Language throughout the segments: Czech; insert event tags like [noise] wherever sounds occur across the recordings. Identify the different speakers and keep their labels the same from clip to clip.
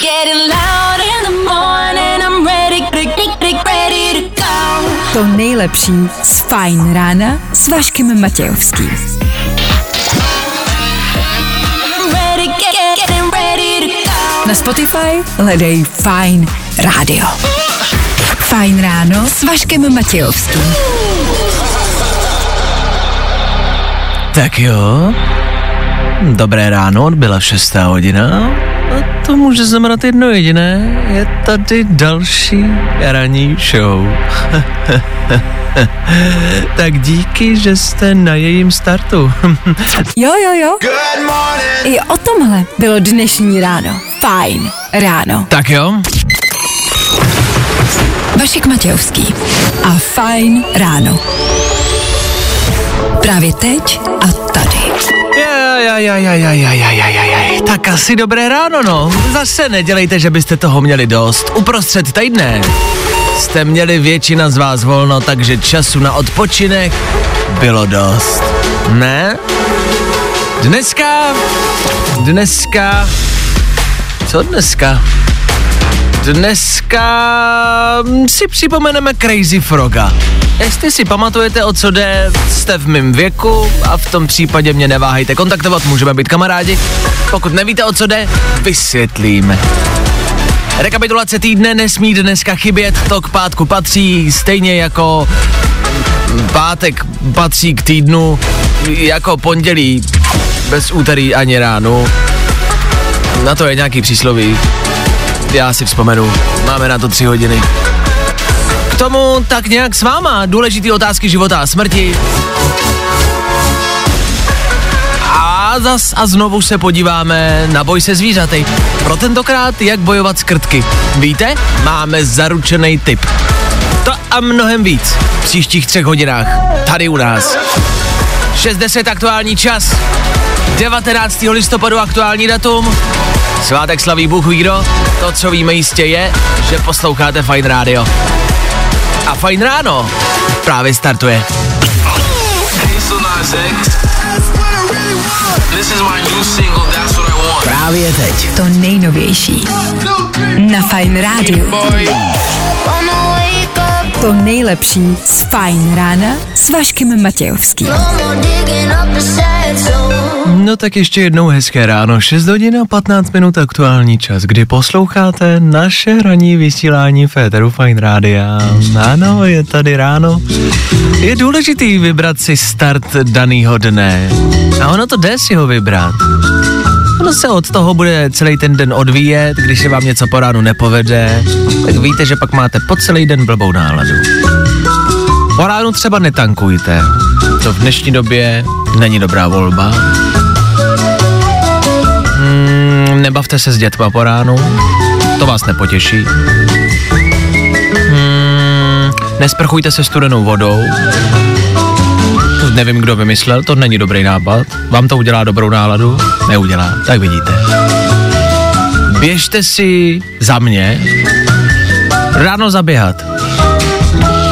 Speaker 1: to go.
Speaker 2: To nejlepší z Fajn rána s Vaškem Matějovským. Na Spotify hledej Fajn rádio. Fajn ráno s Vaškem Matějovským.
Speaker 3: Tak jo. Dobré ráno, odbyla šestá hodina. To může znamenat jedno jediné. Je tady další ranní show. [laughs] tak díky, že jste na jejím startu. [laughs]
Speaker 2: Jo, jo, jo. I o tomhle bylo dnešní ráno. Fajn ráno.
Speaker 3: tak jo.
Speaker 2: Vašek Matějovský a Fajn ráno. Právě teď a tady.
Speaker 3: Jaj, jaj, jaj, jaj, jaj, jaj, jaj, jaj. Tak asi dobré ráno, no. Zase nedělejte, že byste toho měli dost. Uprostřed týdne jste měli většina z vás volno, takže času na odpočinek bylo dost. Ne? Dneska, dneska, co dneska? Dneska si připomeneme Crazy Froga. Jestli si pamatujete, o co jde, jste v mém věku a v tom případě mě neváhejte kontaktovat, můžeme být kamarádi. Pokud nevíte, o co jde, vysvětlíme. Rekapitulace týdne nesmí dneska chybět, to k pátku patří, stejně jako pátek patří k týdnu, jako pondělí bez úterý ani ránu. Na to je nějaký přísloví. Já si vzpomenu, máme na to tři hodiny. Tomu tak nějak s váma důležitý otázky života a smrti. A zas a znovu se podíváme na boj se zvířaty. Pro tentokrát, jak bojovat s krtky. Víte, máme zaručený tip. To a mnohem víc v příštích třech hodinách. Tady u nás. 60 aktuální čas. 19. listopadu aktuální datum. Svátek slaví Bůh ví kdo. To, co víme jistě je, že posloucháte Fine Radio. A Fine Ráno právě startuje.
Speaker 4: This is my new single, That's What I Want.
Speaker 3: Právě teď.
Speaker 2: To nejnovější. Na Fajn rádiu. To nejlepší z Fajn rána s Vaškem Matějovským.
Speaker 1: no
Speaker 3: No tak ještě jednou hezké ráno, 6 hodin a 15 minut aktuální čas, kdy posloucháte naše ranní vysílání Féteru Fine Rádia. Ano, je tady ráno. Je důležitý vybrat si start daného dne. A ono to jde si ho vybrat. Ono se od toho bude celý ten den odvíjet, když se vám něco po ránu nepovede, tak víte, že pak máte po celý den blbou náladu. Po ránu třeba netankujte. To v dnešní době není dobrá volba. Nebavte se s dětma po ránu. To vás nepotěší. Hmm, nesprchujte se studenou vodou. Nevím, kdo vymyslel, to není dobrý nápad. Vám to udělá dobrou náladu? Neudělá, tak vidíte. Běžte si za mě ráno zaběhat.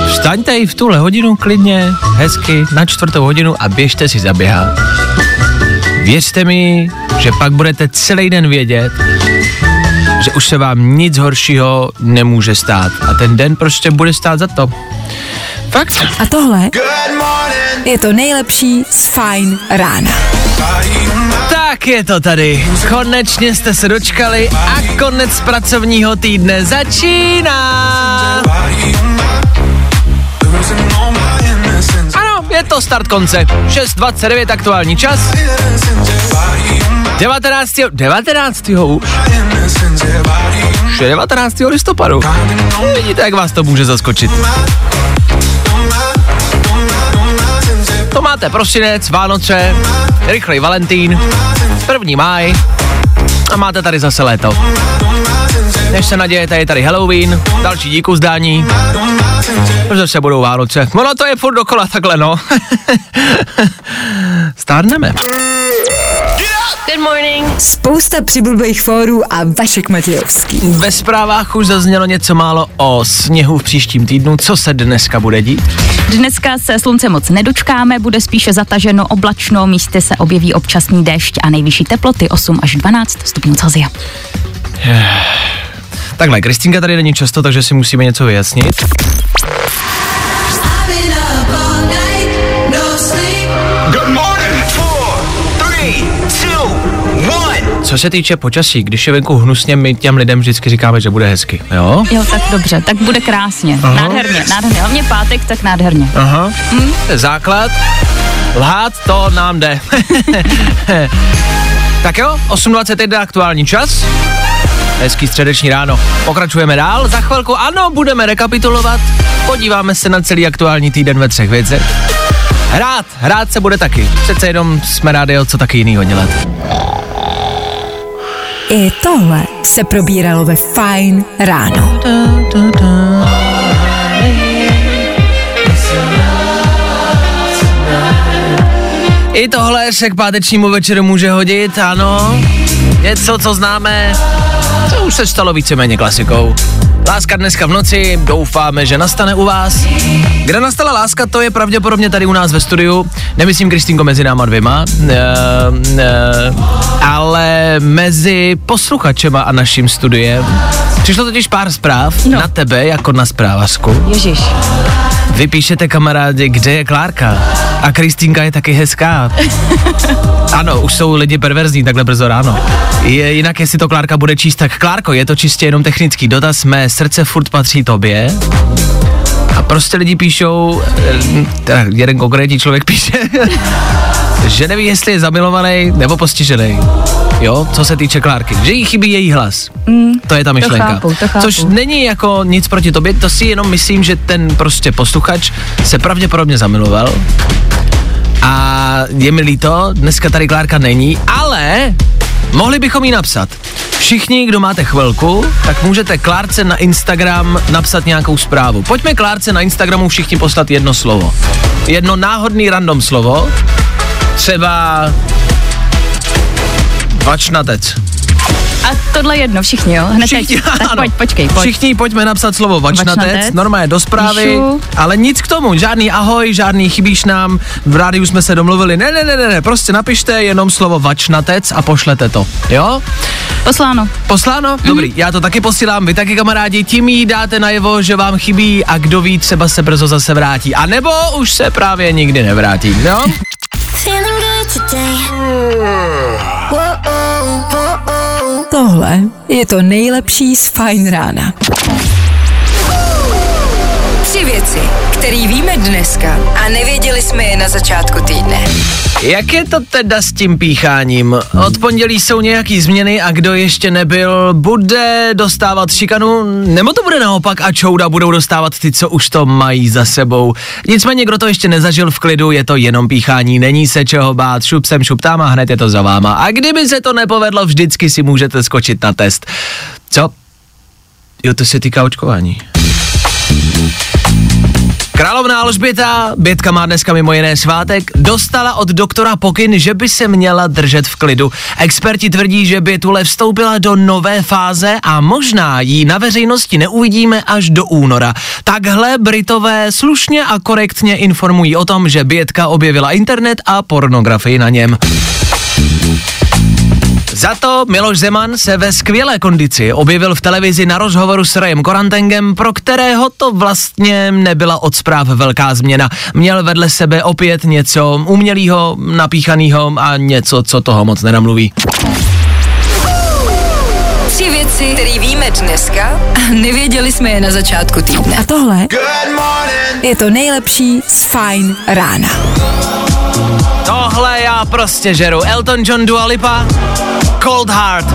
Speaker 3: Vstaňte i v tuhle hodinu klidně, hezky, na čtvrtou hodinu a běžte si zaběhat. Věřte mi, že pak budete celý den vědět, že už se vám nic horšího nemůže stát. A ten den prostě bude stát za to. Fakt?
Speaker 2: A tohle je to nejlepší z Fajn rána.
Speaker 3: Tak je to tady. Konečně jste se dočkali a konec pracovního týdne začíná. Ano, je to start konce. 6.29 aktuální čas. 19. 19. už. Už je 19. listopadu. Vidíte, jak vás to může zaskočit. To máte prosinec, Vánoce, rychlej Valentín, první máj a máte tady zase léto. Než se nadějete, je tady Halloween, další díku zdání, zase budou Vánoce. Ono to je furt dokola takhle, no. [laughs] Stárneme.
Speaker 1: Good morning.
Speaker 2: Spousta přibulbých fórů a Vašek Matějovský.
Speaker 3: Ve zprávách už zaznělo něco málo o sněhu v příštím týdnu. Co se dneska bude dít?
Speaker 5: Dneska se slunce moc nedočkáme, bude spíše zataženo oblačno, místy se objeví občasný déšť a nejvyšší teploty 8 až 12 stupňů Celsia.
Speaker 3: Takhle, Kristýnka tady není často, takže si musíme něco vyjasnit. Co se týče počasí, když je venku hnusně, my těm lidem vždycky říkáme, že bude hezky. Jo?
Speaker 5: Jo, tak dobře, tak bude krásně.
Speaker 3: Aha.
Speaker 5: Nádherně, nádherně. Hlavně pátek, tak nádherně.
Speaker 3: Aha. Mm. Základ. Lhát to nám jde. [laughs] tak jo, 8.21 aktuální čas. Hezký středeční ráno. Pokračujeme dál. Za chvilku ano, budeme rekapitulovat. Podíváme se na celý aktuální týden ve třech věcech. Hrát, hrát se bude taky. Přece jenom jsme rádi, co taky jinýho dělat.
Speaker 2: I tohle se probíralo ve Fine ráno.
Speaker 3: I tohle se k pátečnímu večeru může hodit, ano. Něco, co známe, co už se stalo víceméně klasikou. Láska dneska v noci, doufáme, že nastane u vás. Kde nastala láska, to je pravděpodobně tady u nás ve studiu. Nemyslím, Kristýnko, mezi náma dvěma, e, e, ale mezi posluchačema a naším studiem. Přišlo totiž pár zpráv no. na tebe, jako na zprávařku.
Speaker 5: Ježíš.
Speaker 3: Vy píšete kamarádi, kde je Klárka? A Kristýnka je taky hezká. [laughs] Ano, už jsou lidi perverzní takhle brzo ráno. Je, jinak jestli to Klárka bude číst, tak Klárko, je to čistě jenom technický dotaz, mé srdce furt patří tobě. A prostě lidi píšou, eh, teda jeden konkrétní člověk píše, [laughs] že neví, jestli je zamilovaný nebo postižený. Jo, co se týče Klárky, že jí chybí její hlas. Mm, to je ta myšlenka.
Speaker 5: chápu, to chápu.
Speaker 3: Což není jako nic proti tobě, to si jenom myslím, že ten prostě posluchač se pravděpodobně zamiloval. A je mi líto, dneska tady Klárka není, ale mohli bychom jí napsat. Všichni, kdo máte chvilku, tak můžete Klárce na Instagram napsat nějakou zprávu. Pojďme Klárce na Instagramu všichni poslat jedno slovo. Jedno náhodný random slovo. Třeba vačnatec.
Speaker 5: Tohle jedno, všichni, jo? Hned
Speaker 3: Všichni,
Speaker 5: teď. Tak [laughs] pojď, počkej, pojď.
Speaker 3: Všichni pojďme napsat slovo vačnatec,
Speaker 5: Vačnatec.
Speaker 3: normálně do zprávy,
Speaker 5: Píšu.
Speaker 3: ale nic k tomu, žádný ahoj, žádný chybíš nám, v rádiu jsme se domluvili, ne, ne, ne, ne, ne, prostě napište jenom slovo vačnatec a pošlete to, jo?
Speaker 5: Posláno.
Speaker 3: Posláno?
Speaker 5: Mhm.
Speaker 3: Dobrý, já to taky posílám, vy taky kamarádi, tím jí dáte najevo, že vám chybí a kdo ví, třeba se brzo zase vrátí, a nebo už se právě nikdy nevrátí, jo?
Speaker 2: Tohle je to nejlepší z Fine rána. Tři věci, které víme dneska a nevěděli jsme je na začátku týdne.
Speaker 3: Jak je to teda s tím pícháním? Od pondělí jsou nějaký změny a kdo ještě nebyl, bude dostávat šikanu, nebo to bude naopak a čouda budou dostávat ty, co už to mají za sebou. Nicméně, kdo to ještě nezažil v klidu, je to jenom píchání, není se čeho bát, šup sem, šup tam a hned je to za váma. A kdyby se to nepovedlo, vždycky si můžete skočit na test. Co? Jo, to se týká očkování. Královna Alžběta, Bětka má dneska mimo jiné svátek, dostala od doktora pokyn, že by se měla držet v klidu. Experti tvrdí, že Bětule vstoupila do nové fáze a možná ji na veřejnosti neuvidíme až do února. Takhle Britové slušně a korektně informují o tom, že Bětka objevila internet a pornografii na něm. Za to Miloš Zeman se ve skvělé kondici objevil v televizi na rozhovoru s Rajem Korantengem, pro kterého to vlastně nebyla od zpráv velká změna. Měl vedle sebe opět něco umělého, napíchaného a něco, co toho moc nenamluví.
Speaker 2: Tři věci, které víme dneska a nevěděli jsme je na začátku týdne. A tohle je to nejlepší z Fine rána.
Speaker 3: Tohle já prostě žeru. Elton John Dua Lipa, Cold Heart.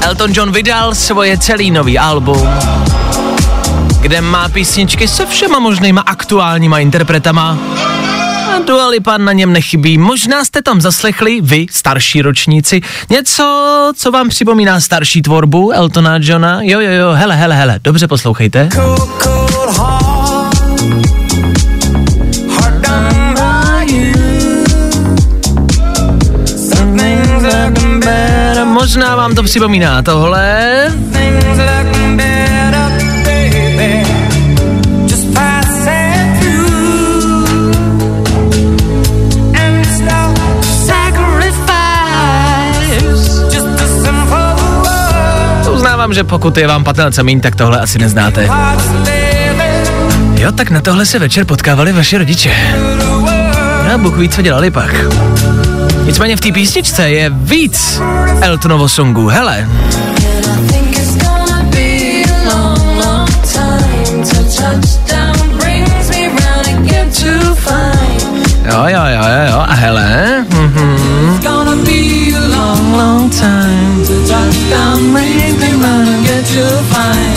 Speaker 3: Elton John vydal svoje celý nový album, kde má písničky se všema možnýma aktuálníma interpretama. A Dua Lipa na něm nechybí. Možná jste tam zaslechli, vy, starší ročníci, něco, co vám připomíná starší tvorbu Eltona Johna. Jo, jo, jo, hele, hele, hele, dobře poslouchejte. Možná vám to připomíná tohle. přiznávám, že pokud je vám 15 a míň, tak tohle asi neznáte. Jo, tak na tohle se večer potkávali vaši rodiče. No, Bůh ví, co dělali pak. Nicméně v té písničce je víc Eltonovo songu. Hele, jo, jo, jo, jo, jo, a hele. Mhm. Long, long time to touch down, brings me round and get to find.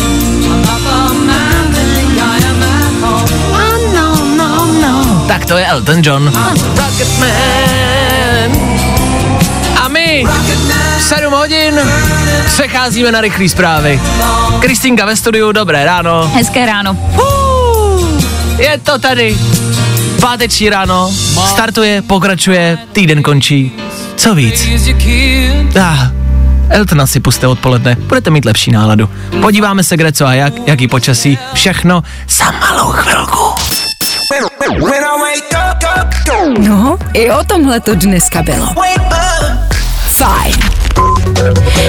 Speaker 3: Tak to je Elton John. Rocketman. 7 hodin přecházíme na rychlé zprávy. Kristýnka ve studiu, dobré ráno.
Speaker 5: Hezké ráno.
Speaker 3: Je to tady. Páteční ráno, startuje, pokračuje, týden končí. Co víc? Ah, Eltona si puste odpoledne, budete mít lepší náladu. Podíváme se, kde co a jak, jaký počasí, všechno za malou chvilku.
Speaker 2: No, i o tomhle to dneska bylo. Fajn.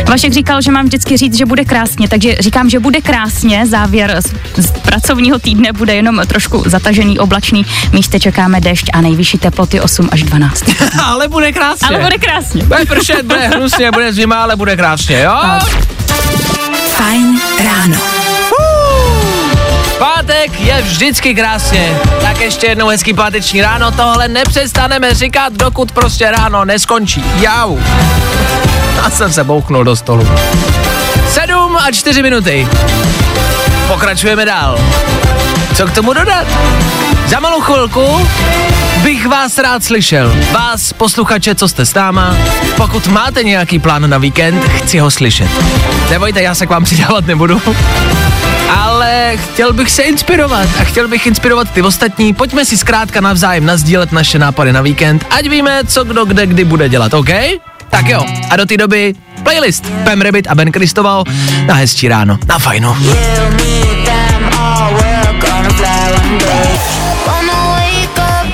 Speaker 5: Vašek říkal, že mám vždycky říct, že bude krásně, takže říkám, že bude krásně. Závěr z, z pracovního týdne bude jenom trošku zatažený, oblačný. Místě čekáme dešť a nejvyšší teploty 8 až 12. [laughs]
Speaker 3: ale bude krásně.
Speaker 5: Ale bude krásně.
Speaker 3: Bude pršet, bude hnusně, bude zima, ale bude krásně, jo?
Speaker 2: Fajn ráno.
Speaker 3: Pátek je vždycky krásně. Tak ještě jednou hezký páteční ráno. Tohle nepřestaneme říkat, dokud prostě ráno neskončí. Jau. A jsem se bouchnul do stolu. 7 a 4 minuty. Pokračujeme dál. Co k tomu dodat? Za malou chvilku bych vás rád slyšel. Vás, posluchače, co jste s náma. Pokud máte nějaký plán na víkend, chci ho slyšet. Nebojte, já se k vám [laughs] přidávat nebudu. Ale chtěl bych se inspirovat a chtěl bych inspirovat ty ostatní. Pojďme si zkrátka navzájem nazdílet naše nápady na víkend, ať víme, co kdo kde kdy bude dělat, OK? Tak jo, a do té doby playlist Pem Rabbit a Ben Kristoval na hezčí ráno, na fajnu.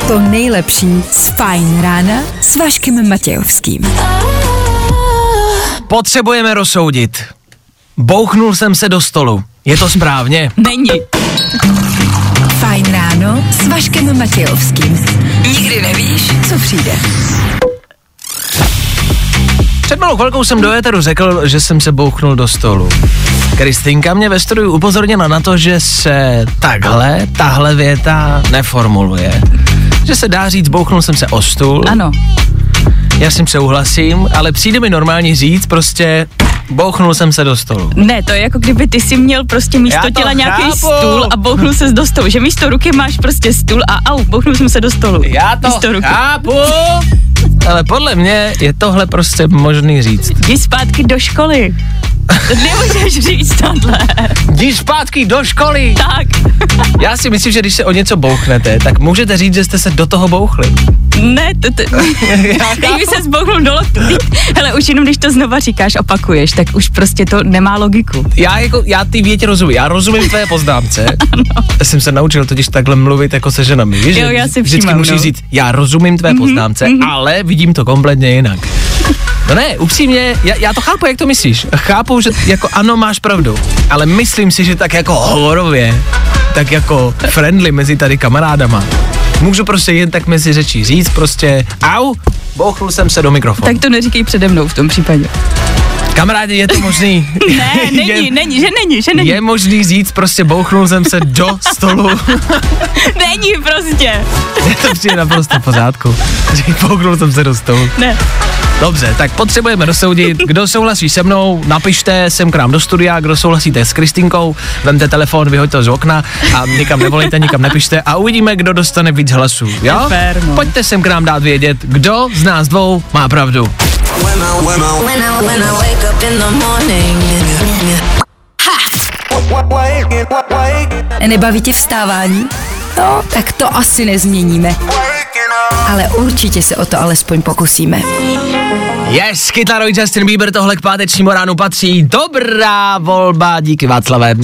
Speaker 2: To nejlepší z Fajn rána s Vaškem Matějovským.
Speaker 3: Potřebujeme rozsoudit. Bouchnul jsem se do stolu. Je to správně?
Speaker 5: Není.
Speaker 2: Fajn ráno s Vaškem Matějovským. Nikdy nevíš, co přijde.
Speaker 3: Před malou chvilkou jsem do éteru řekl, že jsem se bouchnul do stolu. Kristýnka mě ve studiu upozornila na to, že se takhle, tahle věta neformuluje. Že se dá říct, bouchnul jsem se o stůl.
Speaker 5: Ano.
Speaker 3: Já s tím souhlasím, ale přijde mi normálně říct prostě, bouchnul jsem se do stolu.
Speaker 5: Ne, to je jako kdyby ty si měl prostě místo těla nějaký
Speaker 3: chápu.
Speaker 5: stůl a bouchnul se do stolu. Že místo ruky máš prostě stůl a au, bouchnul jsem se do stolu.
Speaker 3: Já to
Speaker 5: místo ruky.
Speaker 3: chápu, ale podle mě je tohle prostě možný říct.
Speaker 5: Jdi zpátky do školy. [laughs] Nemůžeš říct tohle.
Speaker 3: Jdi zpátky do školy.
Speaker 5: Tak.
Speaker 3: Já si myslím, že když se o něco bouchnete, tak můžete říct, že jste se do toho bouchli.
Speaker 5: Ne, to, to, kdyby se zbouchnul do loktu. Hele, už jenom když to znova říkáš, opakuješ, tak už prostě to nemá logiku.
Speaker 3: Já jako, já ty větě rozumím, já rozumím tvé poznámce. [laughs] Já jsem se naučil totiž takhle mluvit jako se ženami, víš?
Speaker 5: Jo, já si
Speaker 3: Vždycky
Speaker 5: všímám,
Speaker 3: musíš
Speaker 5: no.
Speaker 3: říct, já rozumím tvé poznámce, ale vidím to kompletně jinak. No ne, upřímně, já, já to chápu, jak to myslíš. Chápu, že jako ano, máš pravdu, ale myslím si, že tak jako hovorově, tak jako friendly mezi tady kamarádama, můžu prostě jen tak mezi řečí říct prostě, au, bouchnul jsem se do mikrofonu.
Speaker 5: Tak to neříkej přede mnou v tom případě.
Speaker 3: Kamarádi, je to možný? [laughs]
Speaker 5: Ne, [laughs] není,
Speaker 3: je,
Speaker 5: není, že není, že není.
Speaker 3: je možný říct prostě bouchnul jsem se do stolu. [laughs]
Speaker 5: Není prostě.
Speaker 3: Je to přijde naprosto v pořádku. Bouchnul jsem se do stolu.
Speaker 5: Ne.
Speaker 3: Dobře, tak potřebujeme dosoudit, kdo souhlasí se mnou, napište sem k nám do studia, kdo souhlasíte s Kristinkou, vemte telefon, vyhoďte ho z okna a nikam nevolejte, nikam nepište a uvidíme, kdo dostane víc hlasů, jo?
Speaker 5: Fér, no.
Speaker 3: Pojďte sem k nám dát vědět, kdo z nás dvou má pravdu.
Speaker 4: When I, when I,
Speaker 1: When I, wake,
Speaker 2: Nebaví tě vstávání? No, tak to asi nezměníme. Ale určitě se o to alespoň pokusíme.
Speaker 3: Yes, kytaroj Justin Bieber tohle k pátečnímu ránu patří. Dobrá volba, díky Václave.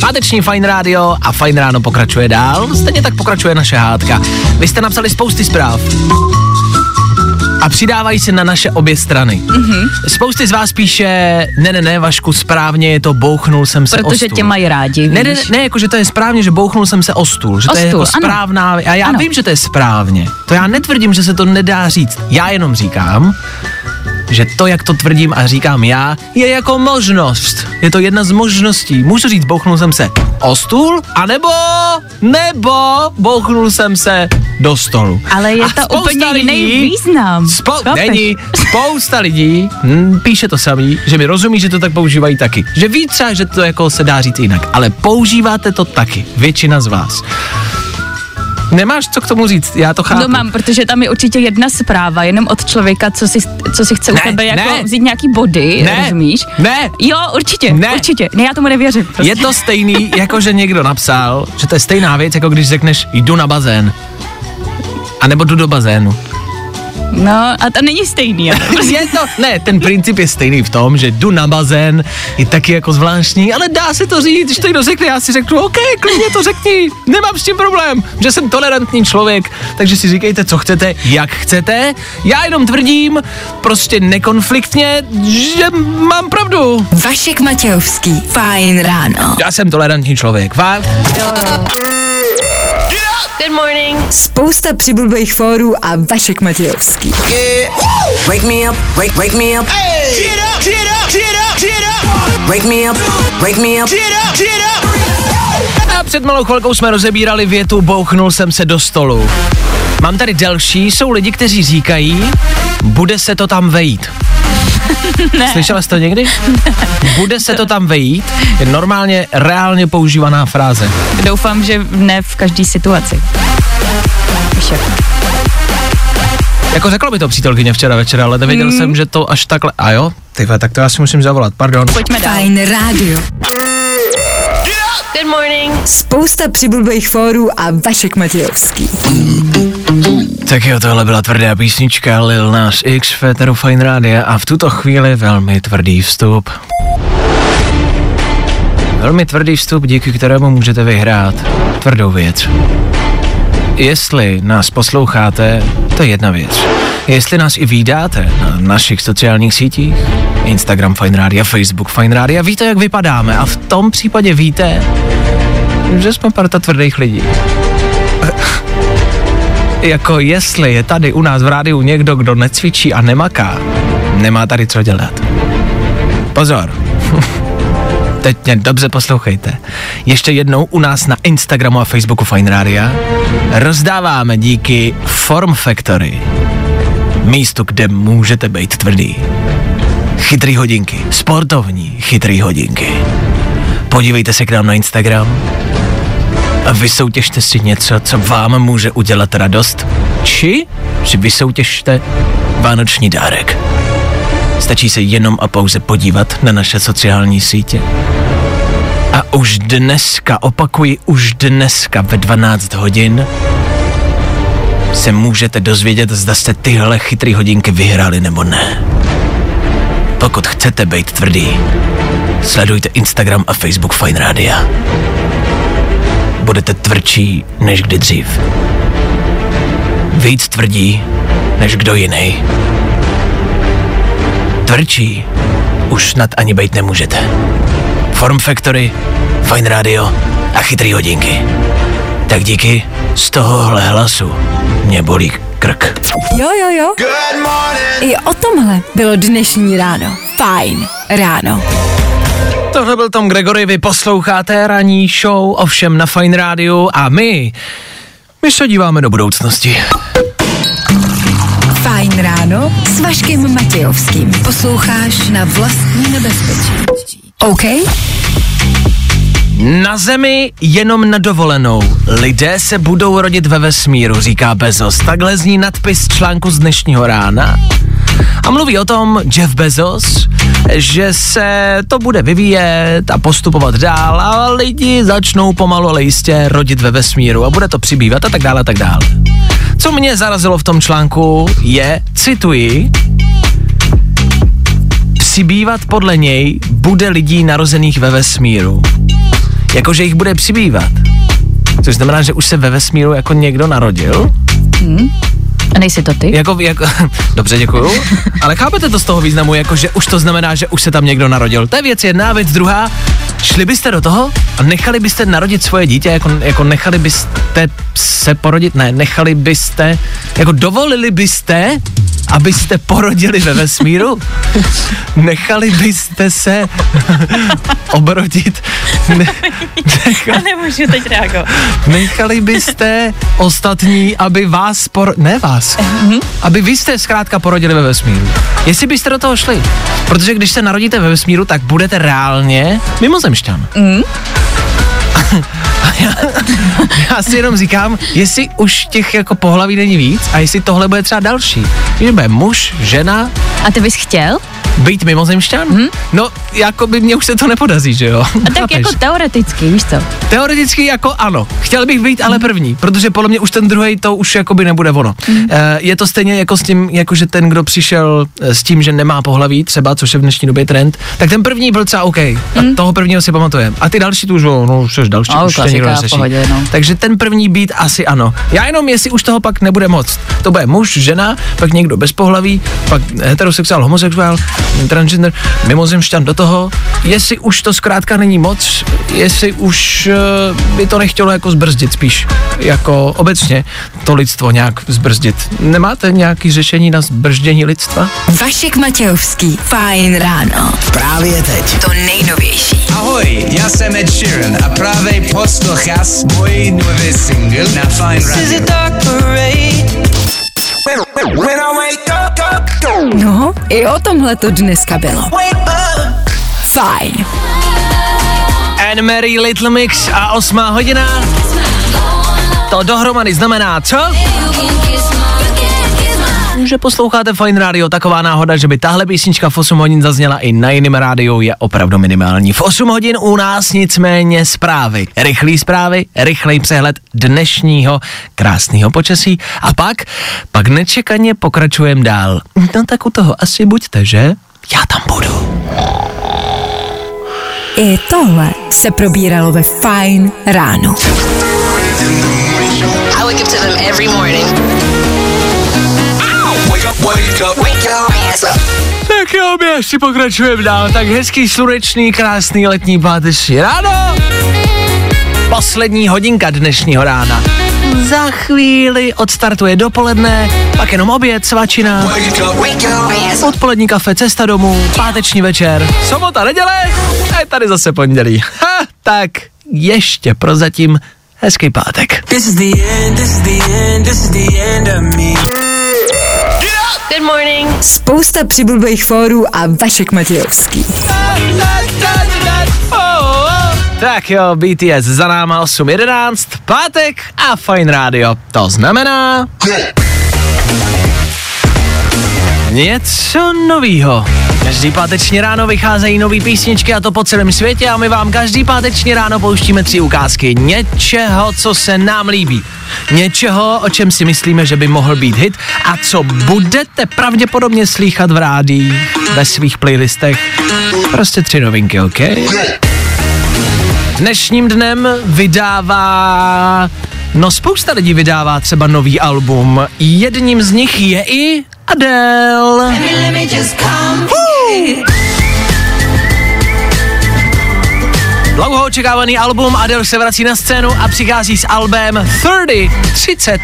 Speaker 3: Páteční Fine Radio a Fine Ráno pokračuje dál. Stejně tak pokračuje naše hádka. Vy jste napsali spousty zpráv. a přidávají se na naše obě strany. Mm-hmm. Spousty z vás píše, ne, ne, ne, Vašku, správně je to, bouchnul jsem se o
Speaker 5: Protože
Speaker 3: stůl.
Speaker 5: tě mají rádi,
Speaker 3: Ne, ne,
Speaker 5: víš.
Speaker 3: ne, jako, že to je správně, že bouchnul jsem se o stůl, že
Speaker 5: O
Speaker 3: to je jako
Speaker 5: stůl, ano.
Speaker 3: správná, a já
Speaker 5: Ano.
Speaker 3: vím, že to je správně. To já netvrdím, že se to nedá říct. Já jenom říkám, že to, jak to tvrdím a říkám já, je jako možnost. Je to jedna z možností. Můžu říct, bouchnul jsem se o stůl, anebo, nebo bouchnul jsem se do stolu.
Speaker 5: Ale je
Speaker 3: A
Speaker 5: to úplně jiný
Speaker 3: lidí-
Speaker 5: význam.
Speaker 3: Spo- není. Spousta lidí hm, píše to samý, že mi rozumí, že to tak používají taky. Že ví třeba, že to jako se dá říct jinak. Ale používáte to taky. Většina z vás. Nemáš co k tomu říct, já to chápu.
Speaker 5: No mám, protože tam je určitě jedna zpráva, jenom od člověka, co si, co si chce
Speaker 3: Ne,
Speaker 5: u tebe jako
Speaker 3: ne.
Speaker 5: vzít nějaký body,
Speaker 3: Ne,
Speaker 5: rozumíš?
Speaker 3: ne.
Speaker 5: Jo, určitě,
Speaker 3: Ne.
Speaker 5: určitě. Ne, já tomu nevěřím. Prostě.
Speaker 3: Je to stejný, jako že někdo napsal, že to je stejná věc, jako když řekneš jdu na bazén. A nebo jdu do bazénu.
Speaker 5: No, a to není stejný. prostě- [laughs]
Speaker 3: Je to, ne, ten princip je stejný v tom, že jdu na bazén, je taky jako zvláštní, ale dá se to říct, když to někdo řekne, já si řeknu, OK, klidně to řekni, nemám s tím problém, že jsem tolerantní člověk, takže si říkejte, co chcete, jak chcete, já jenom tvrdím, prostě nekonfliktně, že mám pravdu.
Speaker 2: Vašek Matějovský, fajn ráno.
Speaker 3: Já jsem tolerantní člověk, fakt.
Speaker 1: Good morning.
Speaker 2: Spousta přibulbých fórů a Vašek Matějovský.
Speaker 4: Wake me up, wake, wake me up. Get up, get up, get up, get up. Wake me up, wake me up. Get up, get up.
Speaker 3: A před malou chvilkou jsme rozebírali větu bouchnul jsem se do stolu. Mám tady další, jsou lidi, kteří říkají, bude se to tam vejít. Ne. Slyšela jsi to někdy? Bude se to tam vejít je normálně reálně používaná fráze.
Speaker 5: Doufám, že ne v každé situaci. Víš jak.
Speaker 3: Jako řekla by to přítelkyně včera večera, ale nevěděl mm. jsem, že to až takhle... A jo? Ty vole, tak to já si musím zavolat, pardon.
Speaker 5: Pojďme dál.
Speaker 2: Fajn rádio.
Speaker 1: Good morning.
Speaker 2: Spousta přibulbých fórů a Vašek Matějovský.
Speaker 3: Tak jo, tohle byla tvrdá písnička Lil Nas X Féteru Fine Radio a v tuto chvíli velmi tvrdý vstup. Velmi tvrdý vstup, díky kterému můžete vyhrát tvrdou věc. Jestli nás posloucháte, to je jedna věc. Jestli nás i vydáte na našich sociálních sítích, Instagram Fine Radio, Facebook Fine Radio, víte, jak vypadáme a v tom případě víte, že jsme parta tvrdých lidí jako jestli je tady u nás v rádiu někdo, kdo necvičí a nemaká, nemá tady co dělat. Pozor. [laughs] Teď mě dobře poslouchejte. Ještě jednou u nás na Instagramu a Facebooku Fine Radio rozdáváme díky Form Factory místo, kde můžete být tvrdý. Chytrý hodinky, sportovní chytrý hodinky. Podívejte se k nám na Instagram a vysoutěžte si něco, co vám může udělat radost, či si vysoutěžte vánoční dárek. Stačí se jenom a pouze podívat na naše sociální sítě. A už dneska, opakuji, už dneska ve 12 hodin se můžete dozvědět, zda jste tyhle chytrý hodinky vyhráli nebo ne. Pokud chcete být tvrdý, sledujte Instagram a Facebook Fine Radio budete tvrdší než kdy dřív. Víc tvrdí než kdo jiný. Tvrdší už snad ani být nemůžete. Form Factory, Fine Radio a chytrý hodinky. Tak díky, z tohohle hlasu mě bolí krk.
Speaker 2: Jo, jo, jo.
Speaker 4: Good morning.
Speaker 2: I o tomhle bylo dnešní ráno. Fajn ráno.
Speaker 3: Tohle byl Tom Gregory, vy posloucháte ranní show, ovšem na Fine Radio a my, my se díváme do budoucnosti.
Speaker 2: Fajn ráno s Vaškem Matějovským. Posloucháš na vlastní nebezpečí. OK?
Speaker 3: Na Zemi jenom na dovolenou. Lidé se budou rodit ve vesmíru, říká Bezos. Takhle zní nadpis článku z dnešního rána. A mluví o tom Jeff Bezos, že se to bude vyvíjet a postupovat dál a lidi začnou pomalu, ale jistě rodit ve vesmíru a bude to přibývat a tak dále a tak dále. Co mě zarazilo v tom článku je, cituji, přibývat podle něj bude lidí narozených ve vesmíru. Jakože jich bude přibývat. Což znamená, že už se ve vesmíru jako někdo narodil. Hmm.
Speaker 5: A nejsi to ty?
Speaker 3: Jako, jako, [laughs] dobře, děkuju. Ale chápete to z toho významu, jako že už to znamená, že už se tam někdo narodil. To je věc jedna, věc druhá. Šli byste do toho a nechali byste narodit svoje dítě, jako, jako nechali byste se porodit, ne, nechali byste, jako dovolili byste, abyste porodili ve vesmíru? Nechali byste se obrodit? Ne, nechali,
Speaker 5: nemůžu teď reagovat.
Speaker 3: nechali byste ostatní, aby vás por... Ne vás. Aby vy jste zkrátka porodili ve vesmíru. Jestli byste do toho šli. Protože když se narodíte ve vesmíru, tak budete reálně mimozemšťan. A [laughs] já, já si jenom říkám, jestli už těch jako pohlaví není víc a jestli tohle bude třeba další. Že bude muž, žena,
Speaker 5: A ty bys chtěl?
Speaker 3: Být mimozemšťan? Hmm? No, jako by mě už se to nepodaří, že jo?
Speaker 5: A tak
Speaker 3: Chápeš?
Speaker 5: jako teoreticky, víš co?
Speaker 3: Teoreticky jako ano. Chtěl bych být ale první, protože podle mě už ten druhý to už jako by nebude ono. Mm. Je to stejně jako s tím, jako že ten, kdo přišel eh, s tím, že nemá pohlaví třeba, což je v dnešní době trend, tak ten první byl třeba OK. A toho prvního si pamatuje. A ty další tu už, jo, no už jsi další,
Speaker 5: No,
Speaker 3: už
Speaker 5: klasika,
Speaker 3: nikdo neřeší.
Speaker 5: pohodě, no.
Speaker 3: Takže ten první být asi ano. Já jenom, jestli už toho pak nebude moc. To bude muž, žena, pak někdo bez pohlaví, pak heterosexuál, homosexuál, transgender, mimozemšťan do toho. Jestli už to zkrátka není moc, jestli už uh, by to nechtělo jako zbrzdit spíš, jako obecně to lidstvo nějak zbrzdit. Nemáte nějaký řešení na zbrždění lidstva?
Speaker 2: Vašek Matějovský, fajn ráno.
Speaker 4: Právě teď.
Speaker 2: To nejnovější.
Speaker 6: Ahoj, já jsem Ed Sheeran a právě posloucháš můj nový single na Fine Radio.
Speaker 2: No, i o tomhle to dneska bylo. Fajn.
Speaker 3: Anne Mary Little Mix a osmá hodina. To dohromady znamená co? Že posloucháte Fine Radio, taková náhoda, že by tahle písnička v 8 hodin zazněla i na jiném rádiu, je opravdu minimální. V 8 hodin u nás nicméně zprávy. Rychlý zprávy, rychlej přehled dnešního krásného počasí a pak, pak nečekaně pokračujeme dál. No tak u toho asi buďte, že? Já tam budu.
Speaker 2: I tohle se probíralo ve fajn ráno.
Speaker 7: I wake up to them every morning.
Speaker 3: Tak jo, my ještě pokračujeme dál. Tak hezký, slunečný, krásný letní páteční ráno. Poslední hodinka dnešního rána. Za chvíli odstartuje dopoledne, pak jenom oběd, svačina, odpolední kafe, cesta domů, páteční večer, sobota, neděle a je tady zase pondělí. Ha, tak ještě prozatím hezký pátek.
Speaker 6: This is the end, this is the end, this is the end of me.
Speaker 7: Good morning.
Speaker 2: Spousta přibulbých fórů a Vašek Matějovský.
Speaker 3: Tak jo, BTS za náma 8.11, pátek a Fine Radio. To znamená... Něco novýho. Každý páteční ráno vycházejí nové písničky a to po celém světě a my vám každý páteční ráno pouštíme tři ukázky něčeho, co se nám líbí. Něčeho, o čem si myslíme, že by mohl být hit a co budete pravděpodobně slýchat v rádii ve svých playlistech. Prostě tři novinky, OK? Dnešním dnem vydává, no spousta lidí vydává třeba nový album. Jedním z nich je i Adele. Dlouho očekávaný album Adele se vrací na scénu a přichází s albem 30, 30.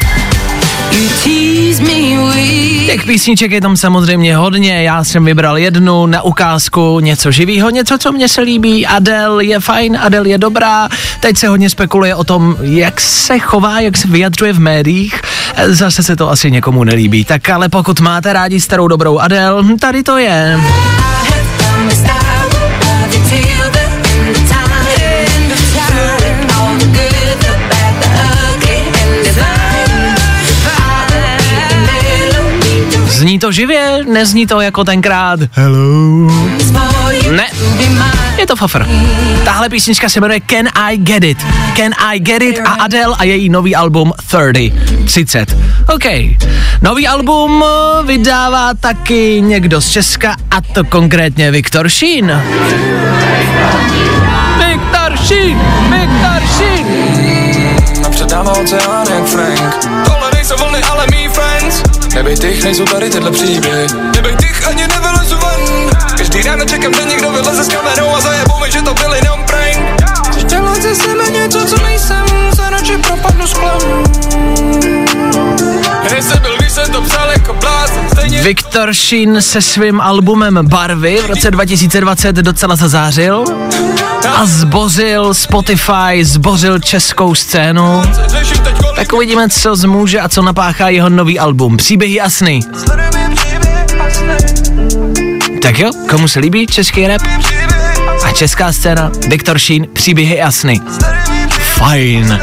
Speaker 3: Těch písniček je tam samozřejmě hodně, já jsem vybral jednu na ukázku, něco živýho, něco, co mně se líbí. Adele je fajn, Adele je dobrá. Teď se hodně spekuluje o tom, jak se chová, jak se vyjadřuje v médiích. Zase se to asi někomu nelíbí. Tak ale pokud máte rádi starou dobrou Adele, hm, tady to je. Zní to živě, nezní to jako tenkrát. Hello. Ne, je to fafr. Tahle písnička se jmenuje Can I Get It. Can I Get It a Adele a její nový album 30. 30. OK. Nový album vydává taky někdo z Česka a to konkrétně Viktor Šín. Viktor Šín, Viktor Šín.
Speaker 6: Předává oceán jak Frank.
Speaker 8: Nebej tých, nejsou tady tyhle příběhy. Nebej tých, ani nevylezu ven. Každý ráno čekám, že někdo vyleze s kamerou a zajebou mi, že to byl jenom prank. Chceš dělat ze sebe něco, co nejsem, za noči propadnu sklem. Jako
Speaker 3: Viktor Šín se svým albumem Barvy v roce 2020 docela zazářil a zbořil Spotify, zbořil českou scénu. Tak uvidíme, co zmůže a co napáchá jeho nový album.
Speaker 8: Příběh a sny.
Speaker 3: Tak jo, komu se líbí český rap a česká scéna? Viktor Šín, příběhy a sny. Fajn.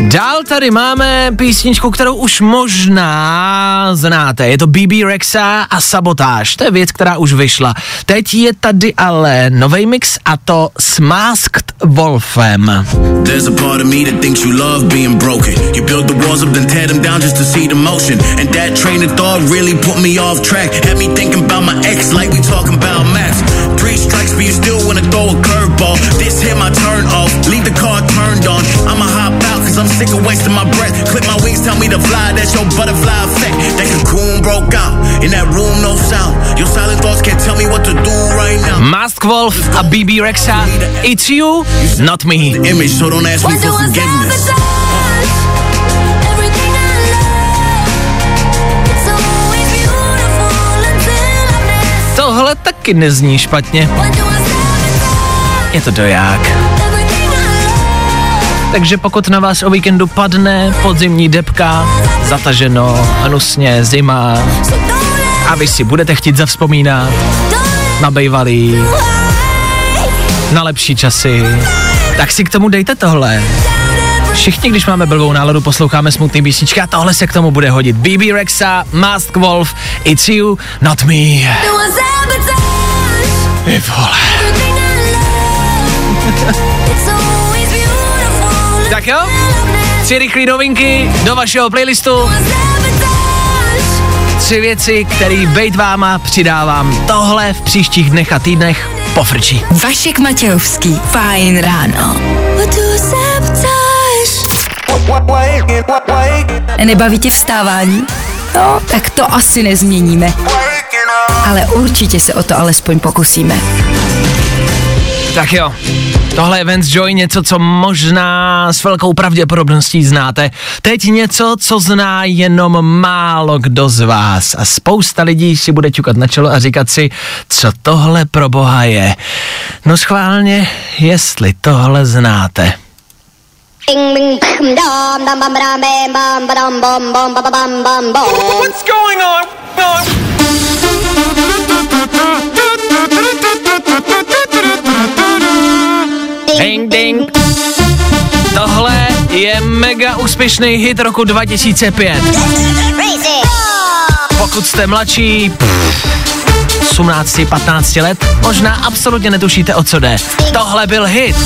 Speaker 3: Dál tady máme písničku, kterou už možná znáte. Je to BB Rexa a Sabotáž. To je věc, která už vyšla. Teď je tady ale nový mix a to s Masked Wolfem.
Speaker 9: There's a part of me that thinks you love being broken. You build the walls up, then tear them down just to see the motion. And that train of thought really put me off track. Had me thinking about my ex like we talking about. Three strikes, but you still wanna throw a curveball. This hit my turn off, leave the car turned on. I'ma hop out cause I'm sick of wasting my breath. Clip my wings, tell me to fly, that's your butterfly effect. That cocoon broke out, in that room no sound. Your silent thoughts can't tell me what to do right now.
Speaker 3: Masked Wolf a BB Rexa. It's you, not me.
Speaker 9: Image, so don't ask me for forgiveness.
Speaker 3: Tohle taky nezní špatně. Je to doják. Takže pokud na vás o víkendu padne podzimní depka, zataženo, hnusně, zima a vy si budete chtít zavzpomínat na bejvalý, na lepší časy, tak si k tomu dejte tohle. Všichni, když máme blbou náladu, posloucháme smutný písničky a tohle se k tomu bude hodit. BB Rexa, Mask Wolf, It's You, Not Me. Ty vole. Tak jo, tři rychlé novinky do vašeho playlistu. Tři věci, které bejt váma přidávám. Tohle v příštích dnech a týdnech pofrčí.
Speaker 2: Vašek Matějovský, fajn ráno. Nebaví tě vstávání? No, tak to asi nezměníme. Ale určitě se o to alespoň pokusíme.
Speaker 3: Tak jo, tohle je Vance Joy, něco, co možná s velkou pravděpodobností znáte. Teď něco, co zná jenom málo kdo z vás. A spousta lidí si bude ťukat na čelo a říkat si, co tohle pro boha je. No schválně, jestli tohle znáte.
Speaker 10: Bing bing bam
Speaker 3: Ding, ding. Tohle je mega úspěšný hit roku 2005.
Speaker 10: Crazy.
Speaker 3: Pokud jste mladší, pff, 18, 15 let, možná absolutně netušíte, o co jde. Tohle byl hit.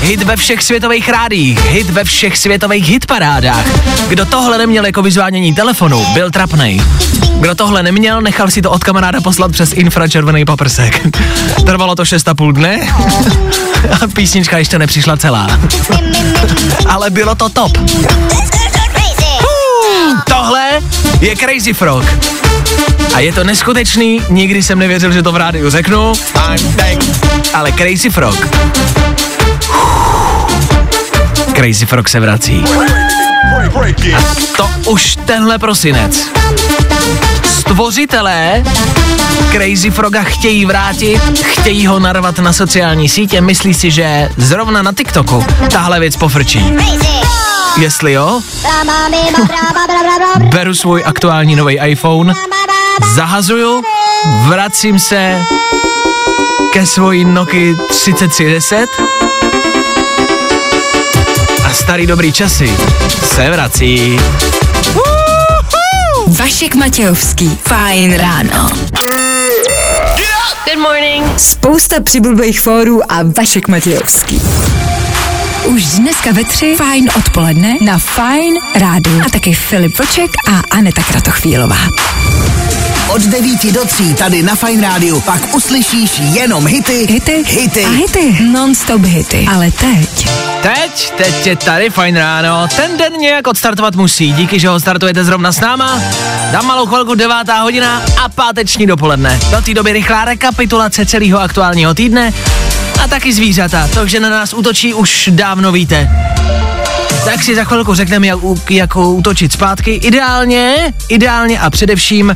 Speaker 3: Hit ve všech světových rádích, hit ve všech světových hitparádách. Kdo tohle neměl jako vyzvánění telefonu, byl trapnej. Kdo tohle neměl, nechal si to od kamaráda poslat přes infračervený paprsek. [laughs] Trvalo to 6,5 dne [laughs] a písnička ještě nepřišla celá. [laughs] Ale bylo to top. Tohle je Crazy Frog. A je to neskutečný, nikdy jsem nevěřil, že to v rádiu řeknu. Ale Crazy Frog. Crazy Frog se vrací. A to už tenhle prosinec. Stvořitelé Crazy Froga chtějí vrátit, chtějí ho narvat na sociální sítě, myslí si, že zrovna na TikToku tahle věc pofrčí. Jestli jo, beru svůj aktuální nový iPhone, zahazuju, vracím se ke svojí Nokia 3310 a starý dobrý časy se vrací.
Speaker 2: Vašek Matějovský, fajn ráno.
Speaker 7: Good morning.
Speaker 2: Spousta přibulbých fórů a Vašek Matějovský. Už dneska ve tři fajn odpoledne na Fajn rádu. A taky Filip Vlček a Aneta Kratochvílová.
Speaker 4: Od 9 do 3 tady na Fine Rádiu pak uslyšíš jenom hity,
Speaker 2: Hity,
Speaker 4: hity.
Speaker 2: a hity, non-stop hity. Ale teď
Speaker 3: Teď, teď je tady fajn ráno. Ten den nějak odstartovat musí. Díky, že ho startujete zrovna s náma. Dám malou chvilku, devátá hodina a páteční dopoledne. Do té doby rychlá rekapitulace celého aktuálního týdne a taky zvířata. To, že na nás útočí, už dávno víte. Tak si za chvilku řekneme, jak, jak útočit zpátky. Ideálně, ideálně a především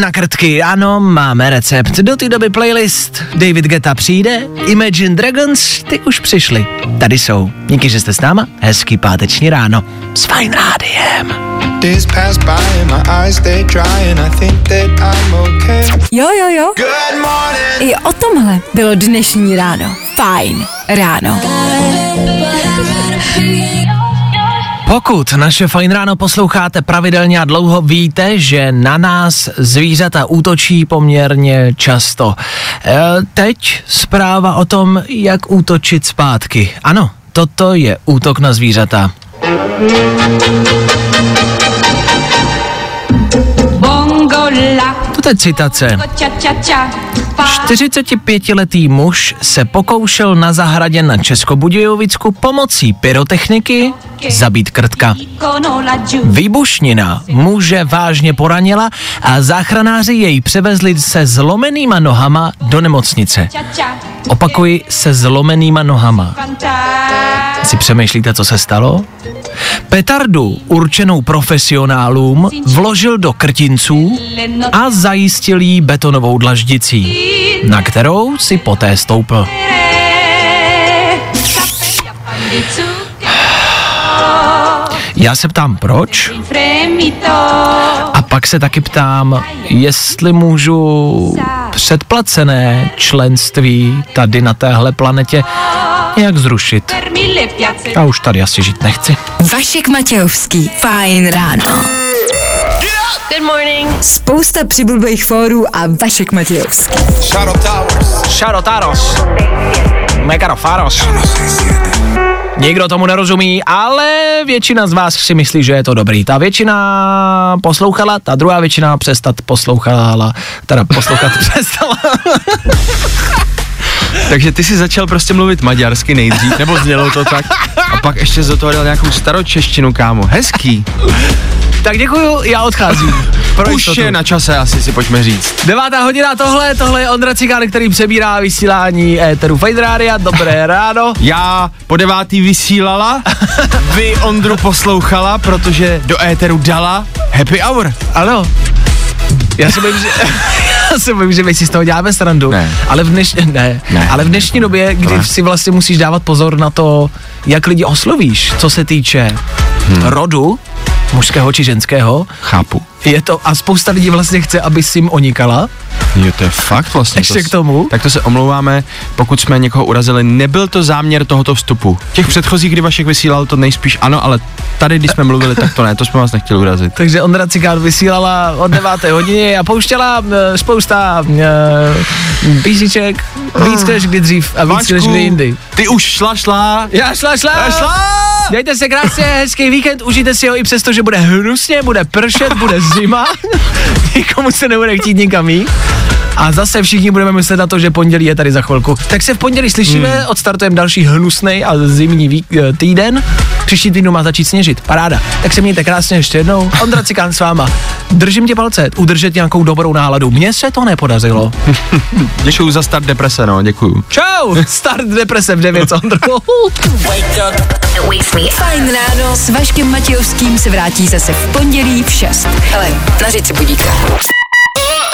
Speaker 3: na krtky. Ano, máme recept. Do té doby playlist David Geta přijde, Imagine Dragons, ty už přišli. Tady jsou. Díky, že jste s náma. Hezký páteční ráno. S Fine Rádiem.
Speaker 11: Days pass by and my eyes stay dry and I think that I'm okay.
Speaker 2: Jo, jo, jo.
Speaker 11: Good morning.
Speaker 2: I o tomhle bylo dnešní ráno. Fajn ráno.
Speaker 3: Pokud naše Fajn ráno posloucháte pravidelně a dlouho, víte, že na nás zvířata útočí poměrně často. E, teď zpráva o tom, jak útočit zpátky. Ano, toto je útok na zvířata. To je citace. 45-letý muž se pokoušel na zahradě na Českobudějovicku pomocí pyrotechniky zabít krtka. Výbušnina muže vážně poranila a záchranáři jej převezli se zlomenýma nohama do nemocnice. Opakuji, se zlomenýma nohama. Si přemýšlíte, co se stalo? Petardu určenou profesionálům vložil do krtinců a zajistil jí betonovou dlaždicí, na kterou si poté stoupl. Já se ptám proč a pak se taky ptám, jestli můžu předplacené členství tady na téhle planetě nějak zrušit. Já už tady asi žít nechci.
Speaker 2: Vašek Matějovský. Fajn ráno.
Speaker 7: Good morning.
Speaker 2: Spousta přibulbých fórů a Vašek Matějovský.
Speaker 11: Shadow Towers.
Speaker 3: Shadotaros. Megarofaros. Nikdo tomu nerozumí, ale většina z vás si myslí, že je to dobrý. Ta většina poslouchala, ta druhá většina přestat poslouchala, teda poslouchat [laughs] přestala.
Speaker 12: Takže ty si začal prostě mluvit maďarsky nejdřív, nebo znělo to tak, a pak ještě z toho dal nějakou staročeštinu, kámo. Hezký.
Speaker 3: tak děkuju, já odcházím. Pro
Speaker 12: Už je na čase, asi si pojďme říct.
Speaker 3: Devátá hodina tohle, tohle je Ondra Cikán, který přebírá vysílání éteru Fajn Rádia. Dobré [laughs] ráno.
Speaker 12: Já po devátý vysílala, vy Ondru poslouchala, protože do éteru dala Happy Hour.
Speaker 3: Ano. Já bojím, že, [laughs] [laughs] že my si z toho děláme srandu.
Speaker 12: Ne.
Speaker 3: Ale v, dneš, [laughs] ne,
Speaker 12: Ne.
Speaker 3: ale v dnešní době, kdy
Speaker 12: Ne.
Speaker 3: si vlastně musíš dávat pozor na to, jak lidi oslovíš, co se týče hmm. rodu, mužského či ženského,
Speaker 12: Chápu.
Speaker 3: je to, a spousta lidí vlastně chce, aby si jim onikala.
Speaker 12: Jo, to je fakt vlastně.
Speaker 3: Ještě
Speaker 12: to,
Speaker 3: k tomu?
Speaker 12: Tak to se omlouváme, pokud jsme někoho urazili. Nebyl to záměr tohoto vstupu. Těch předchozích, kdy Vašek vysílal, to nejspíš ano, ale tady, když jsme mluvili, tak to ne, to jsme vás nechtěli urazit.
Speaker 3: Takže Ondra Cikán vysílala od 9. hodiny a pouštěla e, spousta e, písniček, víc než kdy dřív a víc než kdy jindy.
Speaker 12: ty už šla, šla.
Speaker 3: Já šla, šla!
Speaker 12: Já šla!
Speaker 3: Mějte se krásně, hezký víkend, užijte si ho i přesto, že bude hnusně, bude pršet, bude zima, [laughs] nikomu se nebude chtít nikam jít. A zase všichni budeme myslet na to, že pondělí je tady za chvilku. Tak se v pondělí slyšíme, hmm. odstartujeme další hnusný a zimní vík, eh, týden. Příští týdnu má začít sněžit, paráda. Tak se mějte krásně ještě jednou. Ondra Cikán s váma. Držím tě palce, udržet nějakou dobrou náladu. Mně se to nepodařilo. [laughs]
Speaker 12: Děkuju za start deprese, no, děkuju.
Speaker 3: Čau, start deprese v 9 s Ondrou.
Speaker 2: Fajn ráno s Vaškem Matějovským se vrátí zase v pondělí v 6. Hele, nařiď si budíka.